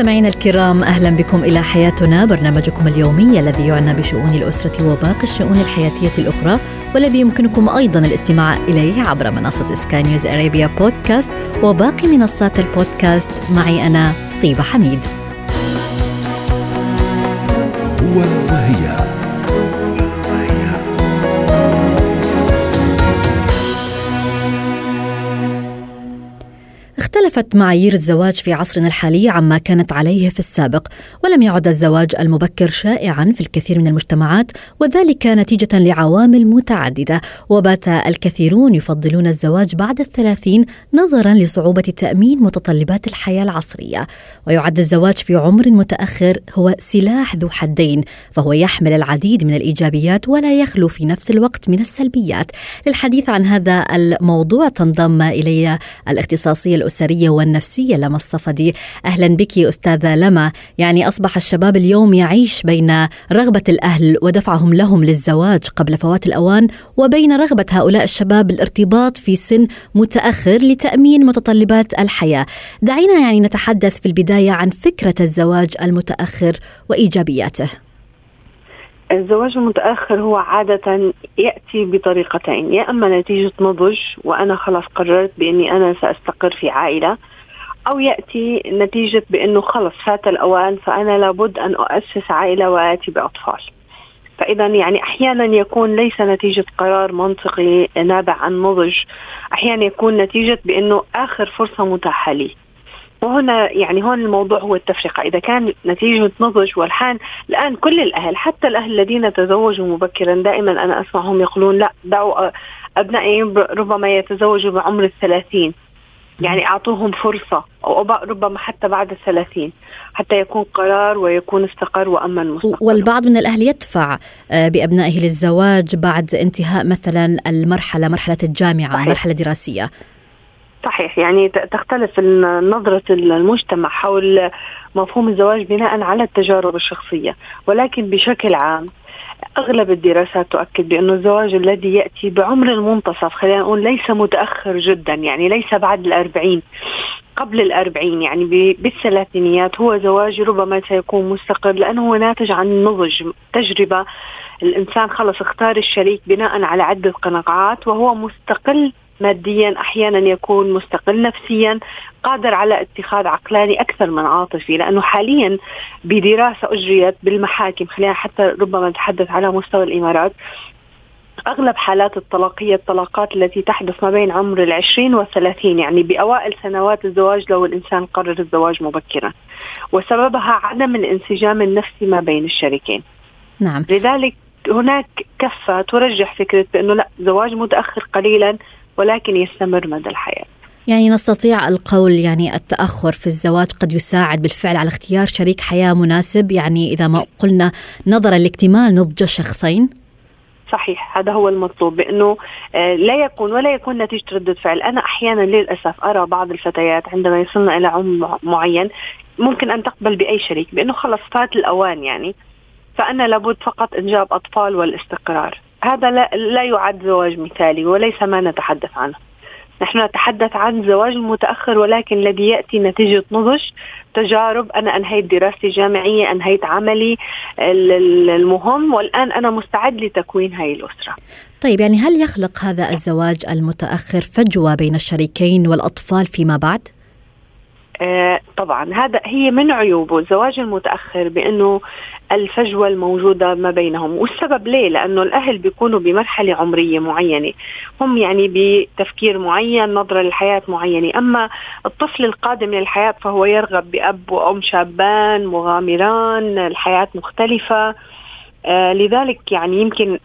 مستمعينا الكرام أهلا بكم إلى حياتنا برنامجكم اليومي الذي يعنى بشؤون الأسرة وباقي الشؤون الحياتية الأخرى والذي يمكنكم أيضا الاستماع إليه عبر منصة سكاي نيوز ارابيا بودكاست وباقي منصات البودكاست. معي أنا طيبة حميد. هو وهي. اختلفت معايير الزواج في عصرنا الحالي عما كانت عليه في السابق ولم يعد الزواج المبكر شائعا في الكثير من المجتمعات وذلك نتيجة لعوامل متعددة وبات الكثيرون يفضلون الزواج بعد الثلاثين نظرا لصعوبة تأمين متطلبات الحياة العصرية. ويعد الزواج في عمر متأخر هو سلاح ذو حدين فهو يحمل العديد من الإيجابيات ولا يخلو في نفس الوقت من السلبيات. للحديث عن هذا الموضوع تنضم إلي الاختصاصية الأسرية والنفسية لما الصفدي أهلا بك أستاذة لما. يعني أصبح الشباب اليوم يعيش بين رغبة الأهل ودفعهم لهم للزواج قبل فوات الأوان وبين رغبة هؤلاء الشباب بالارتباط في سن متأخر لتأمين متطلبات الحياة. دعينا يعني نتحدث في البداية عن فكرة الزواج المتأخر وإيجابياته. الزواج المتأخر هو عادة يأتي بطريقتين. يا أما نتيجة نضج وأنا خلاص قررت بأني أنا سأستقر في عائلة أو يأتي نتيجة بأنه خلص فات الأوان فأنا لابد أن أؤسس عائلة وآتي بأطفال. فإذا يعني أحيانا يكون ليس نتيجة قرار منطقي نابع عن نضج أحيانا يكون نتيجة بأنه آخر فرصة متاحة لي. وهنا يعني هون الموضوع هو التفرقة. إذا كان نتيجة نضج والحان الآن كل الأهل حتى الأهل الذين تزوجوا مبكرا دائما أنا أسمعهم يقولون لا دعوا أبنائي ربما يتزوجوا بعمر الثلاثين. يعني أعطوهم فرصة أو ربما حتى بعد الثلاثين حتى يكون قرار ويكون استقر وأمن مستقبل والبعض من الأهل يدفع آه، بأبنائه للزواج بعد انتهاء مثلا المرحلة مرحلة الجامعة صحيح. مرحلة دراسية. صحيح يعني تختلف نظرة المجتمع حول مفهوم الزواج بناء على التجارب الشخصية ولكن بشكل عام أغلب الدراسات تؤكد بأن الزواج الذي يأتي بعمر المنتصف خلينا نقول ليس متأخر جدا يعني ليس بعد الأربعين قبل الأربعين يعني بالثلاثينيات هو زواج ربما سيكون مستقر لأنه هو ناتج عن نضج تجربة الإنسان خلص اختار الشريك بناء على عدة قناعات وهو مستقل ماديا أحيانا يكون مستقل نفسيا قادر على اتخاذ عقلاني أكثر من عاطفي لأنه حاليا بدراسة أجريت بالمحاكم خلينا حتى ربما نتحدث على مستوى الإمارات. أغلب حالات الطلاق هي الطلاقات التي تحدث ما بين عمر العشرين والثلاثين يعني بأوائل سنوات الزواج لو الإنسان قرر الزواج مبكرا. وسببها عدم الانسجام النفسي ما بين الشريكين. نعم. لذلك هناك كفة ترجح فكرة بأنه لا زواج متأخر قليلا ولكن يستمر مدى الحياة. يعني نستطيع القول يعني التأخر في الزواج قد يساعد بالفعل على اختيار شريك حياة مناسب؟ يعني إذا ما قلنا نظرا لاكتمال نضج الشخصين؟ صحيح هذا هو المطلوب بأنه آه، لا يكون ولا يكون نتيجة ردة فعل، أنا أحيانا للأسف أرى بعض الفتيات عندما يصلن إلى عمر معين ممكن أن تقبل بأي شريك بأنه خلص فات الأوان يعني. فأنا لابد فقط إنجاب أطفال والاستقرار، هذا لا, لا يعد زواج مثالي وليس ما نتحدث عنه. نحن نتحدث عن زواج متأخر ولكن الذي يأتي نتيجة نضج تجارب. أنا أنهيت دراستي الجامعية أنهيت عملي المهم والآن أنا مستعد لتكوين هاي الأسرة. طيب يعني هل يخلق هذا الزواج المتأخر فجوة بين الشريكين والأطفال فيما بعد؟ آه طبعا هذا هي من عيوبه الزواج المتأخر بأنه الفجوة الموجودة ما بينهم والسبب ليه؟ لأنه الأهل بيكونوا بمرحلة عمرية معينة هم يعني بتفكير معين نظرة للحياة معينة أما الطفل القادم للحياة فهو يرغب بأب وأم شابان مغامران الحياة مختلفة آه لذلك يعني يمكن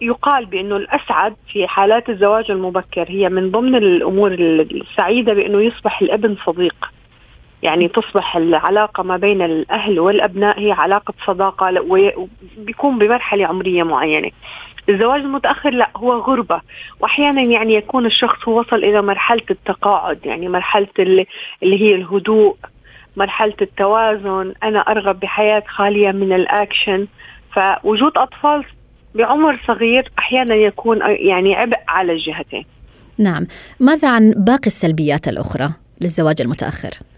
يقال بأنه الأسعد في حالات الزواج المبكر هي من ضمن الأمور السعيدة بأنه يصبح الابن صديق. يعني تصبح العلاقة ما بين الأهل والأبناء هي علاقة صداقة وبيكون بمرحلة عمرية معينة. الزواج المتأخر لا هو غربة. وأحيانا يعني يكون الشخص وصل إلى مرحلة التقاعد يعني مرحلة اللي, هي الهدوء مرحلة التوازن أنا أرغب بحياة خالية من الأكشن. فوجود أطفال بعمر صغير أحيانا يكون يعني عبء على الجهتين. نعم. ماذا عن باقي السلبيات الأخرى للزواج المتأخر؟ آه،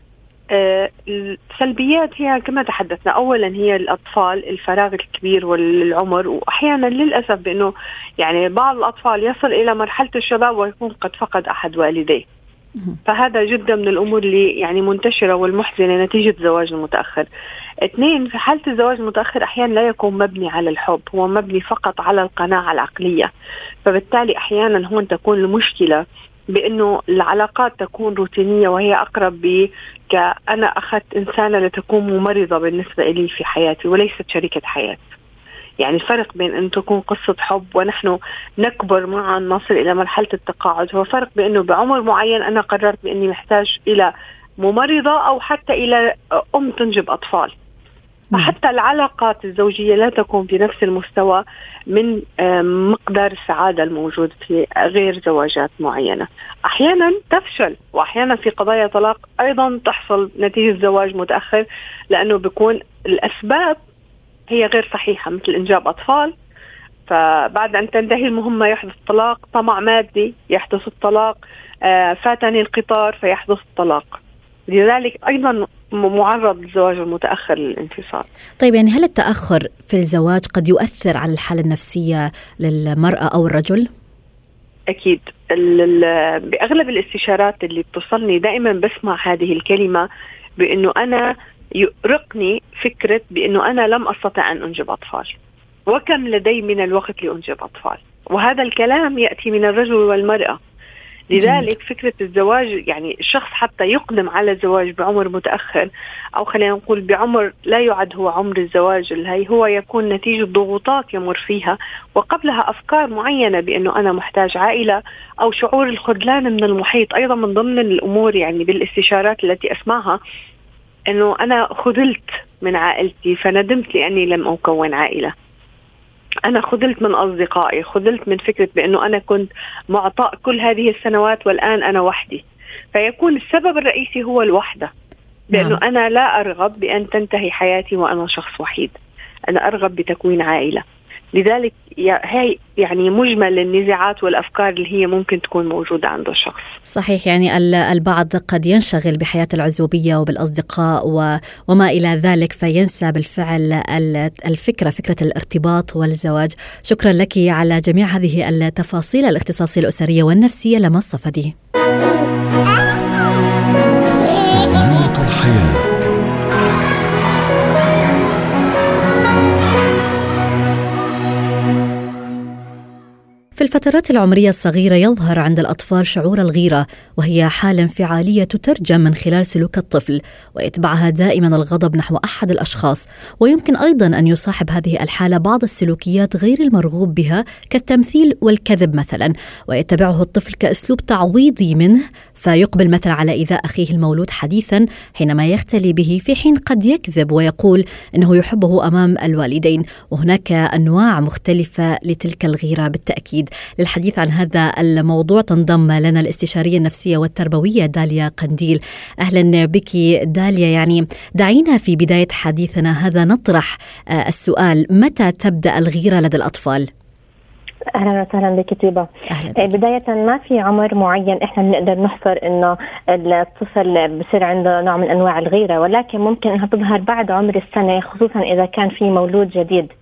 السلبيات هي كما تحدثنا اولا هي الأطفال الفراغ الكبير والعمر واحيانا للأسف بأنه يعني بعض الأطفال يصل إلى مرحلة الشباب ويكون قد فقد أحد والديه فهذا جدا من الأمور اللي يعني منتشرة والمحزنة نتيجة الزواج المتأخر. اثنين في حالة الزواج المتأخر أحيانا لا يكون مبني على الحب، هو مبني فقط على القناعة العقلية. فبالتالي أحيانا هون تكون المشكلة بأنه العلاقات تكون روتينية وهي أقرب ب كأنا أخذت إنسانة لتكون ممرضة بالنسبة لي في حياتي وليست شريكة حياة. يعني الفرق بين أن تكون قصة حب ونحن نكبر معا نصل إلى مرحلة التقاعد هو فرق بأنه بعمر معين أنا قررت بأني محتاج إلى ممرضة أو حتى إلى أم تنجب أطفال نعم. حتى العلاقات الزوجية لا تكون بنفس المستوى من مقدار السعادة الموجود في غير زواجات معينة. أحيانا تفشل وأحيانا في قضايا طلاق أيضا تحصل نتيجة زواج متأخر لأنه بيكون الأسباب هي غير صحيحة مثل إنجاب أطفال. فبعد أن تنتهي المهمة يحدث الطلاق طمع مادي يحدث الطلاق آه، فاتني القطار فيحدث الطلاق. لذلك أيضا معرض للزواج المتأخر للانفصال. طيب يعني هل التأخر في الزواج قد يؤثر على الحالة النفسية للمرأة أو الرجل؟ أكيد. بأغلب الاستشارات اللي بتصلني دائما بسمع هذه الكلمة بأنه أنا يؤرقني فكرة بأنه أنا لم أستطع أن أنجب أطفال. وكم لدي من الوقت لأنجب أطفال؟ وهذا الكلام يأتي من الرجل والمرأة. لذلك فكرة الزواج يعني الشخص حتى يقدم على الزواج بعمر متأخر أو خلينا نقول بعمر لا يعد هو عمر الزواج اللي هو يكون نتيجة ضغوطات يمر فيها وقبلها أفكار معينة بأنه أنا محتاج عائلة أو شعور الخذلان من المحيط. أيضا من ضمن الأمور يعني بالاستشارات التي أسمعها أنه أنا خذلت من عائلتي فندمت لأني لم أكون عائلة. أنا خذلت من أصدقائي خذلت من فكرة بأنه أنا كنت معطاء كل هذه السنوات والآن أنا وحدي. فيكون السبب الرئيسي هو الوحدة بأنه نعم. أنا لا أرغب بأن تنتهي حياتي وأنا شخص وحيد. أنا أرغب بتكوين عائلة. لذلك هي يعني مجمل النزاعات والأفكار اللي هي ممكن تكون موجودة عند الشخص. صحيح يعني البعض قد ينشغل بحياة العزوبية وبالأصدقاء وما إلى ذلك فينسى بالفعل الفكرة فكرة الارتباط والزواج. شكرا لك على جميع هذه التفاصيل الاختصاصية الأسرية والنفسية لما الصفدي. زينة الحياة في الفترات العمرية الصغيرة يظهر عند الأطفال شعور الغيرة وهي حالة انفعالية تترجم من خلال سلوك الطفل ويتبعها دائما الغضب نحو أحد الأشخاص. ويمكن أيضا أن يصاحب هذه الحالة بعض السلوكيات غير المرغوب بها كالتمثيل والكذب مثلا ويتبعه الطفل كأسلوب تعويضي منه فيقبل مثلا على إيذاء أخيه المولود حديثا حينما يختلي به في حين قد يكذب ويقول أنه يحبه أمام الوالدين. وهناك أنواع مختلفة لتلك الغيرة بالتأكيد. للحديث عن هذا الموضوع تنضم لنا الاستشارية النفسية والتربوية داليا قنديل. أهلا بك داليا يعني دعينا في بداية حديثنا هذا نطرح آه، السؤال متى تبدأ الغيرة لدى الأطفال؟ أهلا وسهلا بك طيبة. أهلا. بداية ما في عمر معين إحنا بنقدر نحصر إنه الطفل بصير عنده نوع من أنواع الغيرة ولكن ممكن إنها تظهر بعد عمر السنة خصوصا إذا كان في مولود جديد.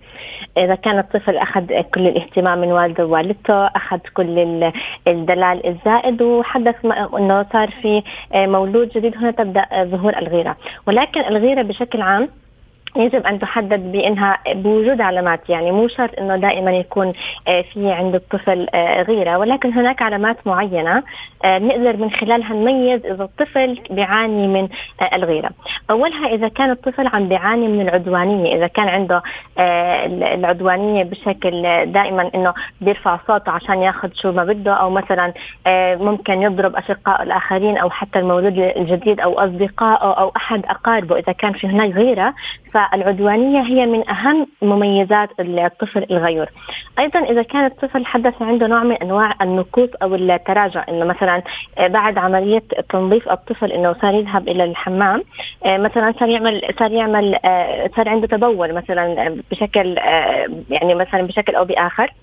إذا كان الطفل أخذ كل الاهتمام من والده ووالدته أخذ كل الدلال الزائد وحدث إنه صار في مولود جديد هنا تبدأ ظهور الغيرة. ولكن الغيرة بشكل عام يجب أن تحدد بأنها بوجود علامات يعني مو شرط إنه دائما يكون آه، في عند الطفل آه، غيرة ولكن هناك علامات معينة آه، نقدر من خلالها نميز إذا الطفل بيعاني من الغيرة. أولها إذا كان الطفل عم بيعاني من العدوانية، إذا كان عنده العدوانية بشكل دائما إنه بيرفع صوته عشان ياخذ شو ما بده أو مثلا ممكن يضرب اشقائه الآخرين أو حتى المولود الجديد أو أصدقائه أو أحد أقاربه إذا كان في هناك غيرة فالعدوانية هي من أهم مميزات الطفل الغيور. أيضا إذا كان الطفل حدث عنده نوع من أنواع النكوص أو التراجع إنه مثلا بعد عملية تنظيف الطفل إنه صار يذهب إلى الحمام مثلا صار يعمل صار يعمل صار عنده تبول مثلا بشكل يعني مثلا بشكل أو بآخر.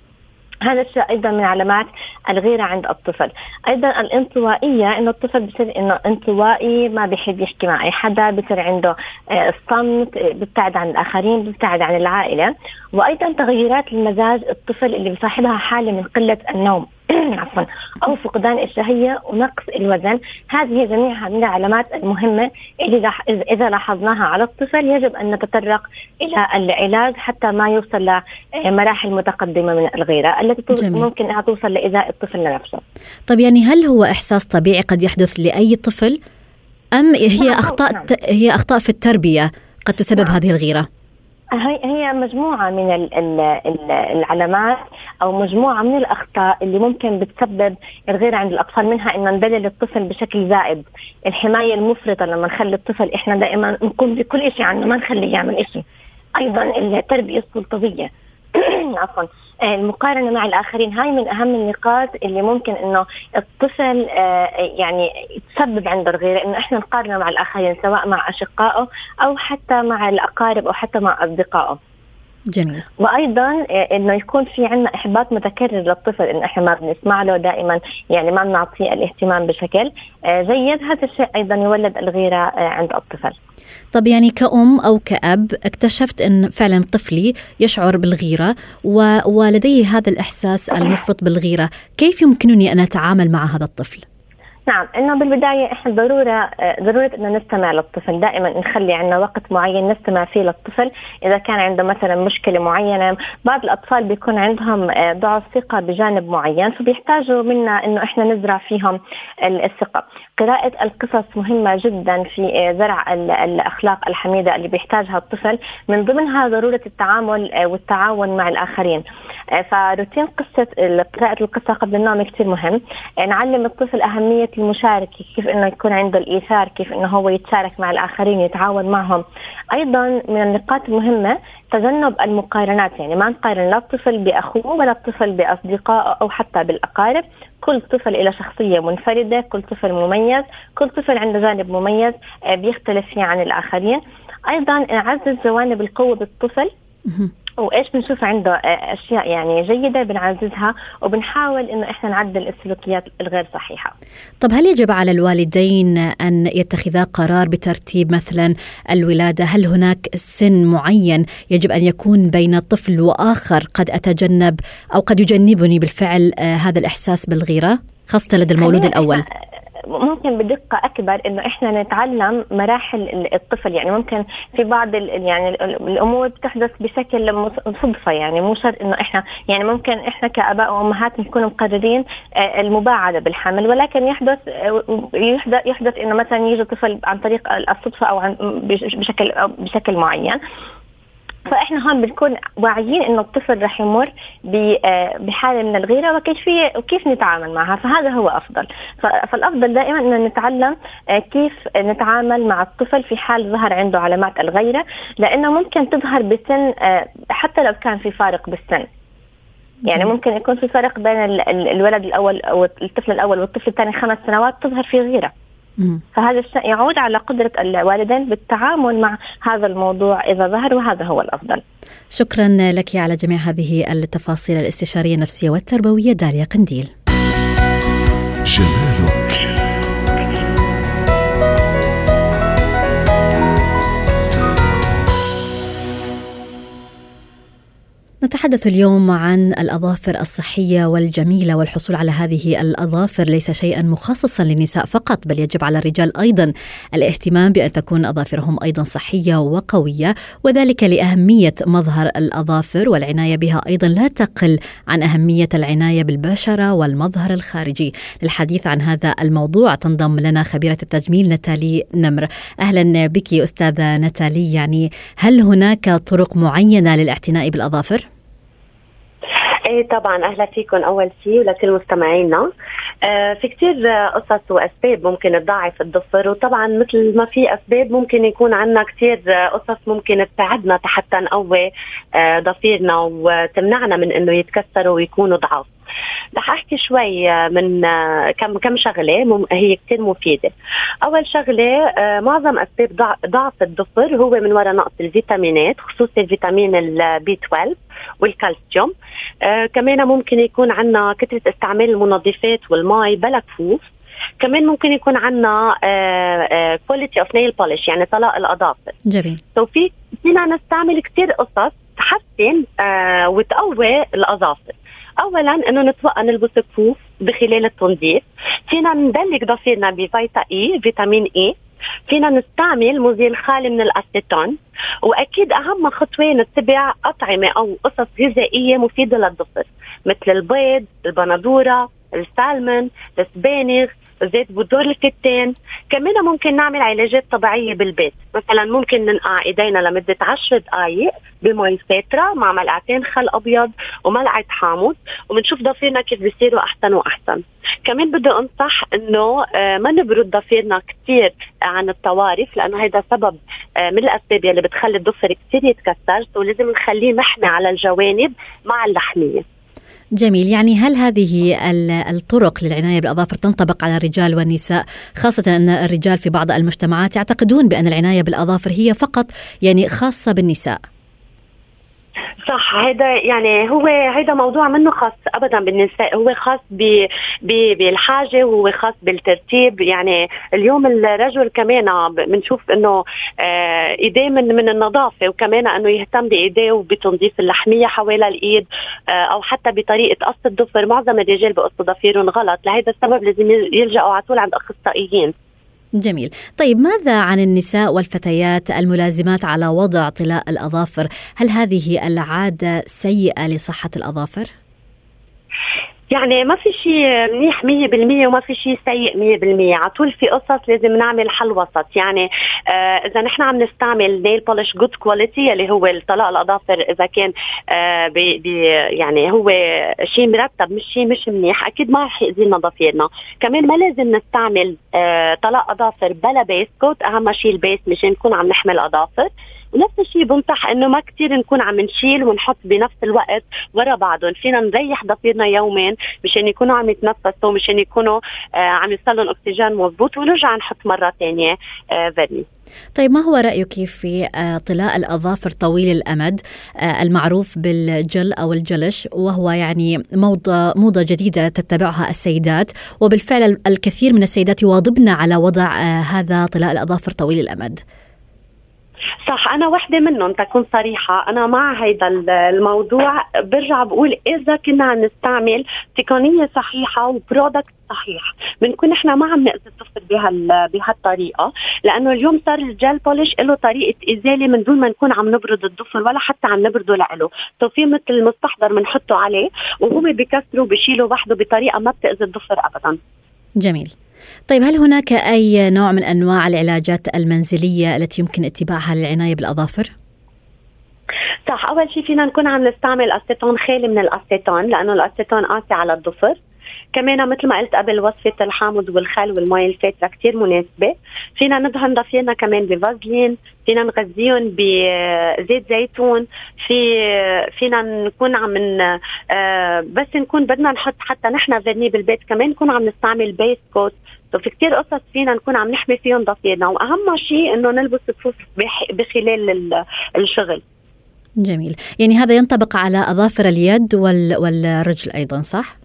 هذا الشيء أيضا من علامات الغيرة عند الطفل، أيضا الانطوائية إنه الطفل بصير إنه انطوائي ما بيحب يحكي مع أي حدا، بصير عنده الصمت، آه، بيبتعد عن الآخرين، بيبتعد عن العائلة، وأيضا تغيرات المزاج الطفل اللي بصاحبها حالة من قلة النوم. عفوا أو فقدان الشهية ونقص الوزن هذه جميعها من العلامات المهمة اللي إذا لاحظناها على الطفل يجب أن نتطرق إلى العلاج حتى ما يوصل لمراحل متقدمة من الغيرة التي جميل. ممكن انها توصل لايذاء الطفل لنفسه. طيب يعني هل هو إحساس طبيعي قد يحدث لأي طفل أم هي نعم أخطاء نعم. هي أخطاء في التربية قد تسبب نعم. هذه الغيرة؟ هي هي مجموعة من العلامات أو مجموعة من الأخطاء اللي ممكن بتسبب الغيرة عند الأطفال منها إن ندلل الطفل بشكل زائد. الحماية المفرطة لما نخلي الطفل إحنا دائما نقوم بكل شيء عنه ما نخليه يعمل شيء أيضا التربية السلطوية عفوا. آه، المقارنة مع الآخرين هاي من أهم النقاط اللي ممكن إنه الطفل آه، يعني تسبب عنده الغيرة إنه إحنا نقارنه مع الآخرين سواء مع أشقائه أو حتى مع الأقارب أو حتى مع أصدقائه. جميل. وأيضا آه، إنه يكون في عندنا إحباط متكرر للطفل انه إحنا ما بنسمع له دائما يعني ما بنعطيه الاهتمام بشكل جيد. هذا الشيء أيضا يولد الغيرة عند الطفل. طب يعني كأم أو كأب اكتشفت أن فعلا طفلي يشعر بالغيرة ولديه هذا الإحساس المفرط بالغيرة كيف يمكنني أن أتعامل مع هذا الطفل؟ نعم إنه بالبداية إحنا ضرورة ضرورة إنه نستمع للطفل. دائما نخلي عندنا وقت معين نستمع فيه للطفل. إذا كان عنده مثلا مشكلة معينة بعض الأطفال بيكون عندهم آه، ضعف ثقة بجانب معين فبيحتاجوا منا إنه إحنا نزرع فيهم الثقة. قراءة القصص مهمة جدا في آه، زرع الأخلاق الحميدة اللي بيحتاجها الطفل من ضمنها ضرورة التعامل آه، والتعاون مع الآخرين. فروتين قصة قراءة القصة قبل النوم كثير مهم. نعلم الطفل أهمية المشاركة كيف إنه يكون عنده الإيثار كيف إنه هو يتشارك مع الآخرين يتعاون معهم. أيضا من النقاط المهمة تجنب المقارنات يعني ما نقارن لا الطفل بأخوه ولا الطفل بأصدقائه أو حتى بالأقارب. كل طفل له شخصية منفردة كل طفل مميز كل طفل عنده جانب مميز آه، بيختلف فيه عن الآخرين. أيضا نعزز جوانب القوة بالطفل. وإيش بنشوف عنده أشياء يعني جيدة بنعززها وبنحاول إنه إحنا نعدل السلوكيات الغير صحيحة. طب هل يجب على الوالدين أن يتخذا قرار بترتيب مثلا الولادة؟ هل هناك سن معين يجب أن يكون بين طفل وآخر قد أتجنب أو قد يجنبني بالفعل آه، هذا الإحساس بالغيرة؟ خاصة لدى المولود الأول. ممكن بدقة أكبر إنه إحنا نتعلم مراحل الطفل. يعني ممكن في بعض يعني الأمور بتحدث بشكل صدفة يعني مو شرط إنه إحنا يعني ممكن إحنا كآباء وأمهات نكون مقررين آه، المباعدة بالحمل. ولكن يحدث يحدث يحدث إنه مثلا يجي طفل عن طريق الصدفة أو عن بشكل بشكل معين. فإحنا هون بنكون واعيين إنه الطفل رح يمر آه، بحالة من الغيرة وكيفيه وكيف نتعامل معها. فهذا هو أفضل. فالأفضل دائما إنه نتعلم آه، كيف نتعامل مع الطفل في حال ظهر عنده علامات الغيرة لأنه ممكن تظهر بسن آه، حتى لو كان في فارق بالسن. يعني ممكن يكون في فرق بين الولد الأول أو الطفل الأول والطفل الثاني خمس سنوات تظهر في غيره. فهذا الشيء يعود على قدرة الوالدين بالتعامل مع هذا الموضوع إذا ظهر وهذا هو الأفضل. شكرا لك على جميع هذه التفاصيل الاستشارية النفسية والتربوية داليا قنديل. نتحدث اليوم عن الأظافر الصحية والجميلة والحصول على هذه الأظافر ليس شيئا مخصصا للنساء فقط بل يجب على الرجال أيضا الاهتمام بأن تكون أظافرهم أيضا صحية وقوية وذلك لأهمية مظهر الأظافر والعناية بها أيضا لا تقل عن أهمية العناية بالبشرة والمظهر الخارجي للحديث عن هذا الموضوع تنضم لنا خبيرة التجميل نتالي نمر أهلا بك أستاذة نتالي يعني هل هناك طرق معينة للاعتناء بالأظافر؟ إيه طبعا أهلا فيكم أول شيء ولكل مستمعينا. آه في كثير قصص وأسباب ممكن تضاعف الضفر وطبعا مثل ما في أسباب ممكن يكون عندنا كثير قصص ممكن تساعدنا حتى نقوي آه ضفيرنا وتمنعنا من إنه يتكسروا ويكونوا ضعاف. رح أحكي شوي آه، من آه، كم كم شغلة هي كثير مفيدة. أول شغلة آه، معظم أسباب ضعف الضفر هو من وراء نقص الفيتامينات خصوصي الفيتامين ال B 12 والكالسيوم. كمان ممكن يكون عندنا كثره استعمال المنظفات والماء بلا كفوف. كمان ممكن يكون عندنا quality of nail polish يعني طلاء الاظافر جميل. so في فينا نستعمل كثير قصص تحسن آه وتقوي الاظافر اولا إنه نتوقع نلبس كفوف بخلال التنظيف. فينا ندلك ضفيرنا بفيتا E فيتامين E فينا نستعمل مزيل خالي من الأسيتون وأكيد أهم خطوة نتبع أطعمة أو قصص غذائية مفيدة للضفر مثل البيض البندورة السالمون السبانخ زيت بذور الكتان كمان ممكن نعمل علاجات طبيعية بالبيت. مثلا ممكن ننقع إيدينا لمدة 10 دقائق بمي فاتره مع ملعقتين خل أبيض وملعقة حامض وبنشوف ضفيرنا كيف بيصيروا أحسن وأحسن. كمان بدي أنصح إنه آه، ما نبرد ضفيرنا كثير عن الطوارف لأنه هذا سبب آه، من الأسباب اللي بتخلي الضفر كثير يتكسر ولازم نخليه محمي على الجوانب مع اللحمية. جميل. يعني هل هذه الطرق للعناية بالأظافر تنطبق على الرجال والنساء خاصة أن الرجال في بعض المجتمعات يعتقدون بأن العناية بالأظافر هي فقط يعني خاصة بالنساء؟ صح هذا يعني هو هذا موضوع منه خاص ابدا بالنساء هو خاص ب بالحاجة وهو خاص بالترتيب. يعني اليوم الرجل كمان بنشوف إنه آه، إيديه من من النظافة وكمان إنه يهتم بإيديه وبتنظيف اللحمية حوالين الإيد آه، أو حتى بطريقة قص الضفر معظم الرجال بقصوا ضفيرهم غلط. لهذا السبب لازم يلجأوا على طول عند أخصائيين. جميل طيب ماذا عن النساء والفتيات الملازمات على وضع طلاء الأظافر هل هذه العادة سيئة لصحة الأظافر؟ يعني ما في شيء منيح 100% وما في شيء سيء 100% على طول في قصص لازم نعمل حل وسط يعني آه إذا نحن عم نستعمل nail polish good quality اللي هو الطلاء الأظافر إذا كان آه بي بي يعني هو شيء مرتب مش شيء مش منيح أكيد ما رح يأذي لنا ضفيرنا. كمان ما لازم نستعمل آه طلاء أظافر بلا base coat أهم شيء ال base مشان نكون عم نحمل أظافر. ونفس الشيء بنصح إنه ما كثير نكون عم نشيل ونحط بنفس الوقت ورا بعضهم. فينا نريح ضفيرنا يومين مشان يكونوا عم يتنفسوا مشان يكونوا آه عم يوصلهم اكسجين مضبوط ونرجع نحط مرة ثانية آه vernis طيب ما هو رأيك في آه، طلاء الأظافر طويل الأمد آه، المعروف بالجل أو الجلش وهو يعني موضة موضة جديدة تتبعها السيدات وبالفعل الكثير من السيدات يواظبن على وضع آه، هذا طلاء الأظافر طويل الأمد؟ صح أنا وحدة منهم تكون صريحة. أنا مع هيدا الموضوع. برجع بقول إذا كنا نستعمل تقنية صحيحة وبرودكت صحيح بنكون إحنا ما عم نأذي الضفر بهال بهالطريقه لأنه اليوم صار ال gel polish له طريقة إزالة من دون ما نكون عم نبرد الضفر ولا حتى عم نبرده لإله. so في مثل المستحضر بنحطه عليه وهو بكسره بشيله وحده بطريقة ما بتأذي الضفر ابدا. جميل. طيب هل هناك أي نوع من أنواع العلاجات المنزلية التي يمكن اتباعها للعناية بالأظافر؟ صح أول شيء فينا نكون عم نستعمل اسيتون خالي من الاسيتون لأنه الاسيتون قاسي على الضفر كمان مثل ما قلت قبل وصفة الحامض والخل والمي الفاترة كتير مناسبة فينا ندهن ضفيرنا كمان بفازلين فينا نغذيهم بزيت زيتون في فينا نكون عم آه، بس نكون بدنا نحط حتى نحن vernis بالبيت كمان نكون عم نستعمل base coat في كتير قصص فينا نكون عم نحمي فيهم ضفيرنا وأهم شيء إنه نلبس كفوف بخلال الشغل. جميل. يعني هذا ينطبق على أظافر اليد والرجل أيضا صح؟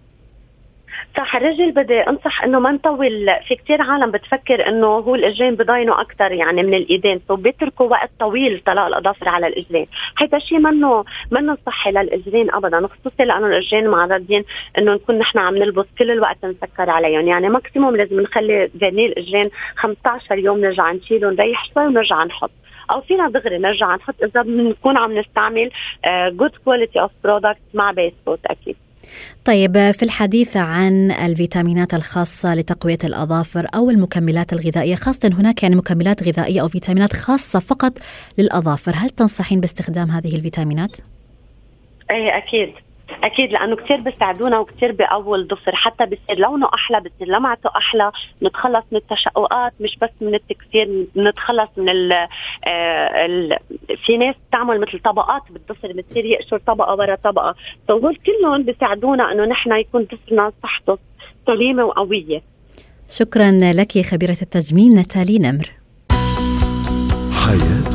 صح الرجل بدي أنصح إنه ما نطول. في كثير عالم بتفكر إنه هو الإجرين بضاينوا أكثر يعني من الإيدين so بيتركوا وقت طويل طلاء الأظافر على الإجرين. هيدا الشيء منه منه صحي للإجرين ابدا خصوصا لأنه الإجرين معرضين إنه نكون نحن عم نلبس كل الوقت نسكر عليهم. يعني maximum لازم نخلي vernis الاجرين 15 يوم نرجع نشيله نريح شوي ونرجع نحط. أو فينا دغري نرجع نحط إذا بنكون عم نستعمل good quality of product مع base coat أكيد. طيب في الحديث عن الفيتامينات الخاصة لتقوية الأظافر أو المكملات الغذائية خاصة هناك يعني مكملات غذائية أو فيتامينات خاصة فقط للأظافر هل تنصحين باستخدام هذه الفيتامينات؟ إيه أكيد أكيد لأنه كثير بيساعدونا وكثير بقووا الضفر حتى بصير لونه أحلى بصير لمعته أحلى نتخلص من التشققات مش بس من التكسير نتخلص من ال آه ال في ناس تعمل مثل طبقات بالضفر بتصير يقشر طبقة ورا طبقة. فهول كلهم بيساعدونا إنه نحن يكون ضفرنا صحته سليمة وقوية. شكرا لك خبيرة التجميل نتالي نمر. حياتنا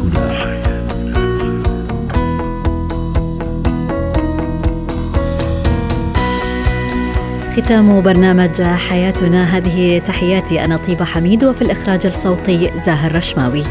ختام برنامج حياتنا. هذه تحياتي أنا طيبة حميد وفي الإخراج الصوتي زاهر رشماوي.